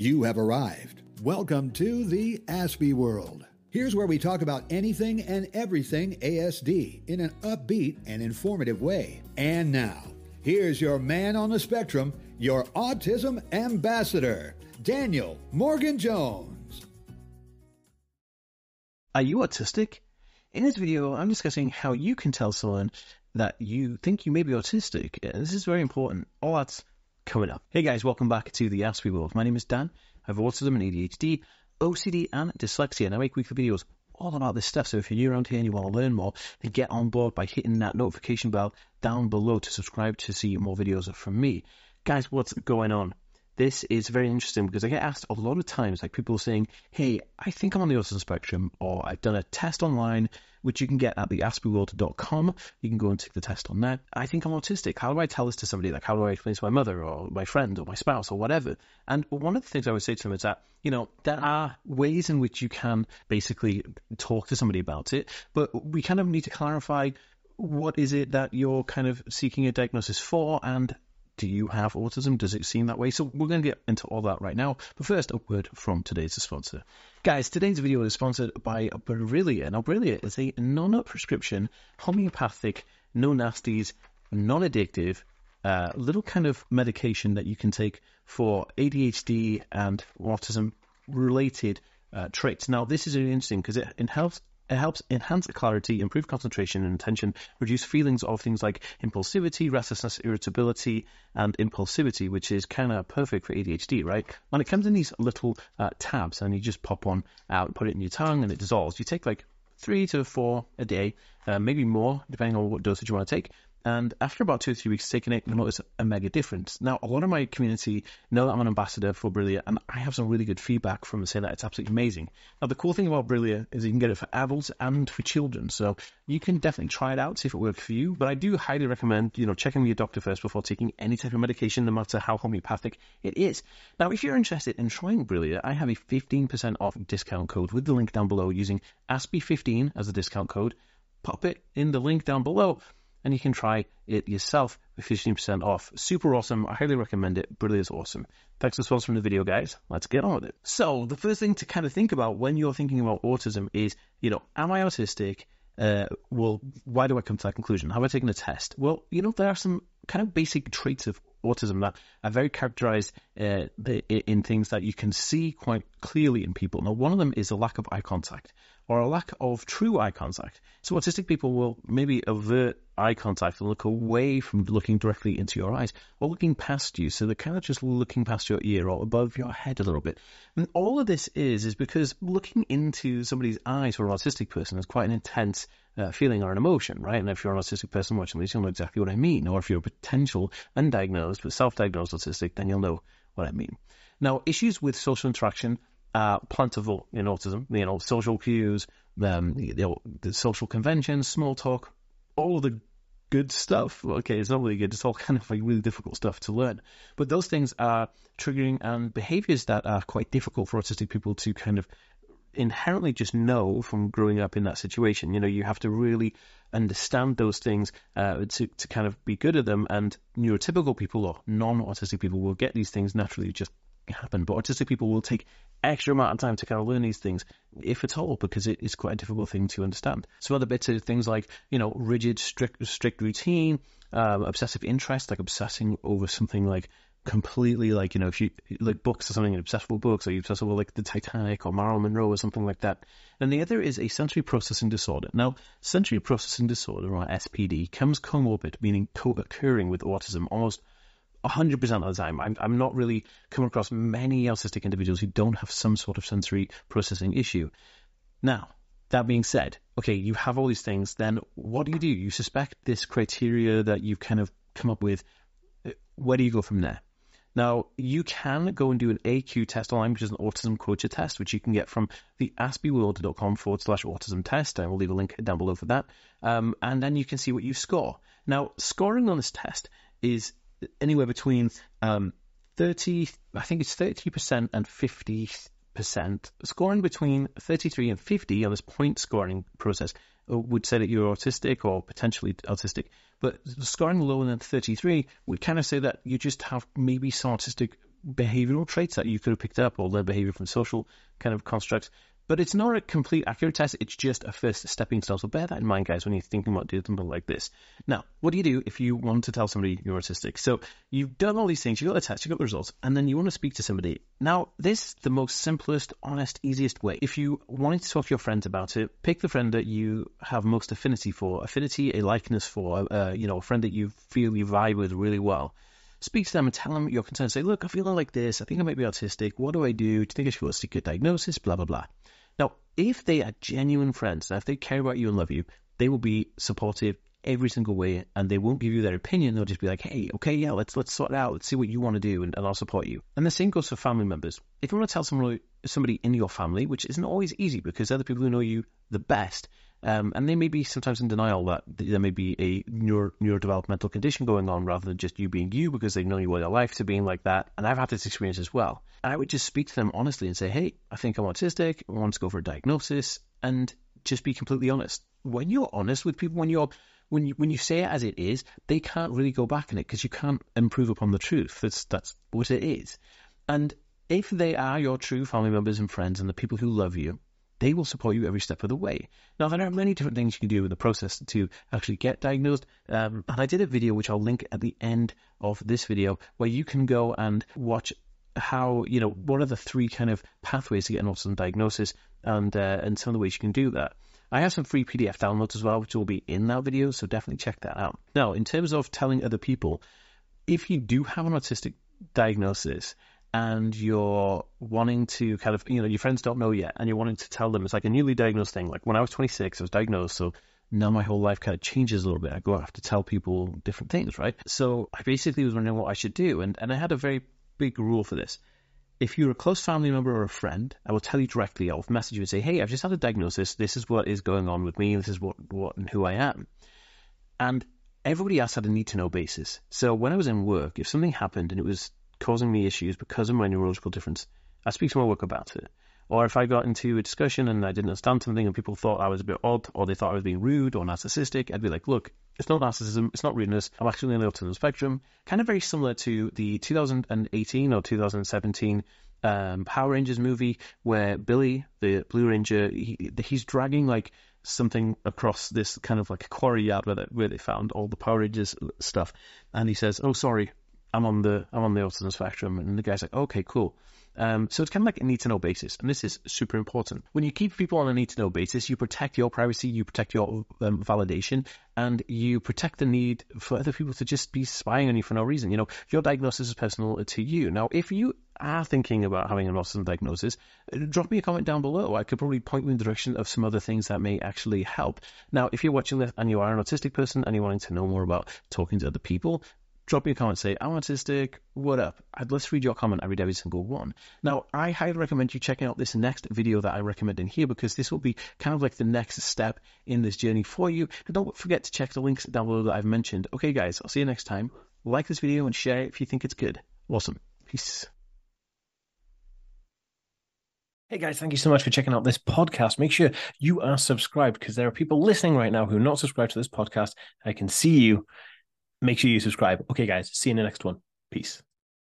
You have arrived. Welcome to the Aspie World. Here's where we talk about anything and everything ASD in an upbeat and informative way. And now, here's your man on the spectrum, your autism ambassador, Daniel Morgan Jones. Are you autistic? In this video, I'm discussing how you can tell someone that you think you may be autistic. This is very important. All that's coming up. Hey guys, welcome back to the Aspie World. My name is Dan. I have autism and ADHD, OCD and dyslexia, and I make weekly videos all about this stuff. So if you're new around here and you want to learn more, then get on board by hitting that notification bell down below to subscribe to see more videos from me. Guys, what's going on? This is very interesting because I get asked a lot of times, like people saying, Hey, I think I'm on the autism spectrum, or I've done a test online which you can get at the aspieworld.com. You can go and take the test on there. I think I'm autistic. How do I tell this to somebody? Like, how do I explain to my mother or my friend or my spouse or whatever? And one of the things I would say to them is that, you know, there are ways in which you can basically talk to somebody about it, but we kind of need to clarify what is it that you're kind of seeking a diagnosis for and do you have autism? Does it seem that way? So we're going to get into all that right now. But first, a word from today's sponsor. Guys, today's video is sponsored by Brillia. Now, Brillia is a non-prescription, homeopathic, no nasties, non-addictive, uh, little kind of medication that you can take for ADHD and autism related uh, traits. Now, this is really interesting because it helps it helps enhance clarity, improve concentration and attention, reduce feelings of things like impulsivity, restlessness, irritability, and impulsivity, which is kind of perfect for ADHD, right? And it comes in these little uh, tabs, and you just pop one out, put it in your tongue, and it dissolves. You take like three to four a day, uh, maybe more, depending on what dosage you want to take. And after about two or three weeks taking it, you'll notice a mega difference. Now, a lot of my community know that I'm an ambassador for Brillia, and I have some really good feedback from saying that it's absolutely amazing. Now, the cool thing about Brillia is you can get it for adults and for children, so you can definitely try it out, see if it works for you. But I do highly recommend, you know, checking with your doctor first before taking any type of medication, no matter how homeopathic it is. Now, if you're interested in trying Brillia, I have a 15% off discount code with the link down below using ASPIE15 as a discount code. Pop it in the link down below and you can try it yourself with 15% off. Super awesome. I highly recommend it. Brillia is awesome. Thanks for sponsoring the video, guys. Let's get on with it. So, the first thing to kind of think about when you're thinking about autism is, you know, am I autistic? Uh, well, why do I come to that conclusion? Have I taken a test? Well, you know, there are some kind of basic traits of autism that are very characterized uh, in things that you can see quite clearly in people. Now, one of them is a lack of eye contact or a lack of true eye contact. So autistic people will maybe avert eye contact and look away from looking directly into your eyes or looking past you. So they're kind of just looking past your ear or above your head a little bit. And all of this is, is because looking into somebody's eyes for an autistic person is quite an intense uh, feeling or an emotion, right? And if you're an autistic person watching this, you'll know exactly what I mean. Or if you're a potential undiagnosed but self-diagnosed autistic, then you'll know what I mean. Now, issues with social interaction uh, plentiful in autism. You know, social cues, um, you know, the social conventions, small talk, all of the good stuff. Okay, it's not really good. It's all kind of like really difficult stuff to learn. But those things are triggering and behaviors that are quite difficult for autistic people to kind of inherently just know from growing up in that situation. You know, you have to really understand those things uh, to to kind of be good at them. And neurotypical people or non-autistic people will get these things naturally just happen. But autistic people will take extra amount of time to kind of learn these things, if at all, because it is quite a difficult thing to understand. Some other bits are things like, you know, rigid, strict, strict routine, um, obsessive interest, like obsessing over something like completely like, you know, if you like books or something, obsessed with books, or you obsessed with like the Titanic or Marilyn Monroe or something like that. And the other is a sensory processing disorder. Now, sensory processing disorder, or SPD, comes comorbid, meaning co-occurring with autism almost 100% of the time. I'm, I'm not really coming across many autistic individuals who don't have some sort of sensory processing issue. Now, that being said, okay, you have all these things, then what do you do? You suspect this criteria that you've kind of come up with. Where do you go from there? Now, you can go and do an AQ test online, which is an autism quotient test, which you can get from the aspieworld.com forward slash autism test. I will leave a link down below for that. Um, and then you can see what you score. Now, scoring on this test is anywhere between um, 30, I think it's 30% and 50%. Scoring between 33 and 50 on this point scoring process uh, would say that you're autistic or potentially autistic. But scoring lower than 33 would kind of say that you just have maybe some autistic behavioral traits that you could have picked up or learned behavior from social kind of constructs. But it's not a complete accurate test. It's just a first stepping stone. So bear that in mind, guys, when you're thinking about doing something like this. Now, what do you do if you want to tell somebody you're autistic? So you've done all these things, you got the test, you got the results, and then you want to speak to somebody. Now, this is the most simplest, honest, easiest way. If you wanted to talk to your friends about it, pick the friend that you have most affinity for, affinity, a likeness for, uh, you know, a friend that you feel you vibe with really well speak to them and tell them your concerns. Say, look, I'm feeling like this. I think I might be autistic. What do I do? Do you think I should go seek a diagnosis? Blah, blah, blah. Now, if they are genuine friends, and if they care about you and love you, they will be supportive every single way and they won't give you their opinion. They'll just be like, hey, okay, yeah, let's let's sort it out. Let's see what you want to do and, and I'll support you. And the same goes for family members. If you want to tell somebody, somebody in your family, which isn't always easy because they're the people who know you the best, um, and they may be sometimes in denial that there may be a neuro, neurodevelopmental condition going on rather than just you being you because they know you all your life to being like that. And I've had this experience as well. And I would just speak to them honestly and say, hey, I think I'm autistic. I want to go for a diagnosis and just be completely honest. When you're honest with people, when you're when you when you say it as it is, they can't really go back on it because you can't improve upon the truth. That's that's what it is. And if they are your true family members and friends and the people who love you, they will support you every step of the way. Now, there are many different things you can do in the process to actually get diagnosed. Um, and I did a video, which I'll link at the end of this video, where you can go and watch how, you know, what are the three kind of pathways to get an autism diagnosis and, uh, and some of the ways you can do that. I have some free PDF downloads as well, which will be in that video, so definitely check that out. Now, in terms of telling other people, if you do have an autistic diagnosis, and you're wanting to kind of, you know, your friends don't know yet, and you're wanting to tell them it's like a newly diagnosed thing. Like when I was 26, I was diagnosed, so now my whole life kind of changes a little bit. I go I have to tell people different things, right? So I basically was wondering what I should do, and, and I had a very big rule for this. If you're a close family member or a friend, I will tell you directly. I'll message you and say, "Hey, I've just had a diagnosis. This is what is going on with me. This is what what and who I am." And everybody else had a need to know basis. So when I was in work, if something happened and it was causing me issues because of my neurological difference, I speak to my work about it. Or if I got into a discussion and I didn't understand something and people thought I was a bit odd or they thought I was being rude or narcissistic, I'd be like, look, it's not narcissism, it's not rudeness. I'm actually on the autism spectrum. Kind of very similar to the 2018 or 2017 um, Power Rangers movie where Billy, the Blue Ranger, he, he's dragging like something across this kind of like quarry yard where they, where they found all the Power Rangers stuff, and he says, "Oh, sorry, I'm on the I'm on the autism spectrum, and the guy's like, okay, cool. Um, so it's kind of like a need to know basis, and this is super important. When you keep people on a need to know basis, you protect your privacy, you protect your um, validation, and you protect the need for other people to just be spying on you for no reason. You know, your diagnosis is personal to you. Now, if you are thinking about having an autism diagnosis, drop me a comment down below. I could probably point you in the direction of some other things that may actually help. Now, if you're watching this and you are an autistic person and you're wanting to know more about talking to other people, drop me a comment, say, I'm autistic, what up? I'd love to read your comment. I read every single one. Now, I highly recommend you checking out this next video that I recommend in here because this will be kind of like the next step in this journey for you. And don't forget to check the links down below that I've mentioned. Okay, guys, I'll see you next time. Like this video and share it if you think it's good. Awesome. Peace. Hey guys, thank you so much for checking out this podcast. Make sure you are subscribed because there are people listening right now who are not subscribed to this podcast. I can see you make sure you subscribe. Okay, guys, see you in the next one. Peace.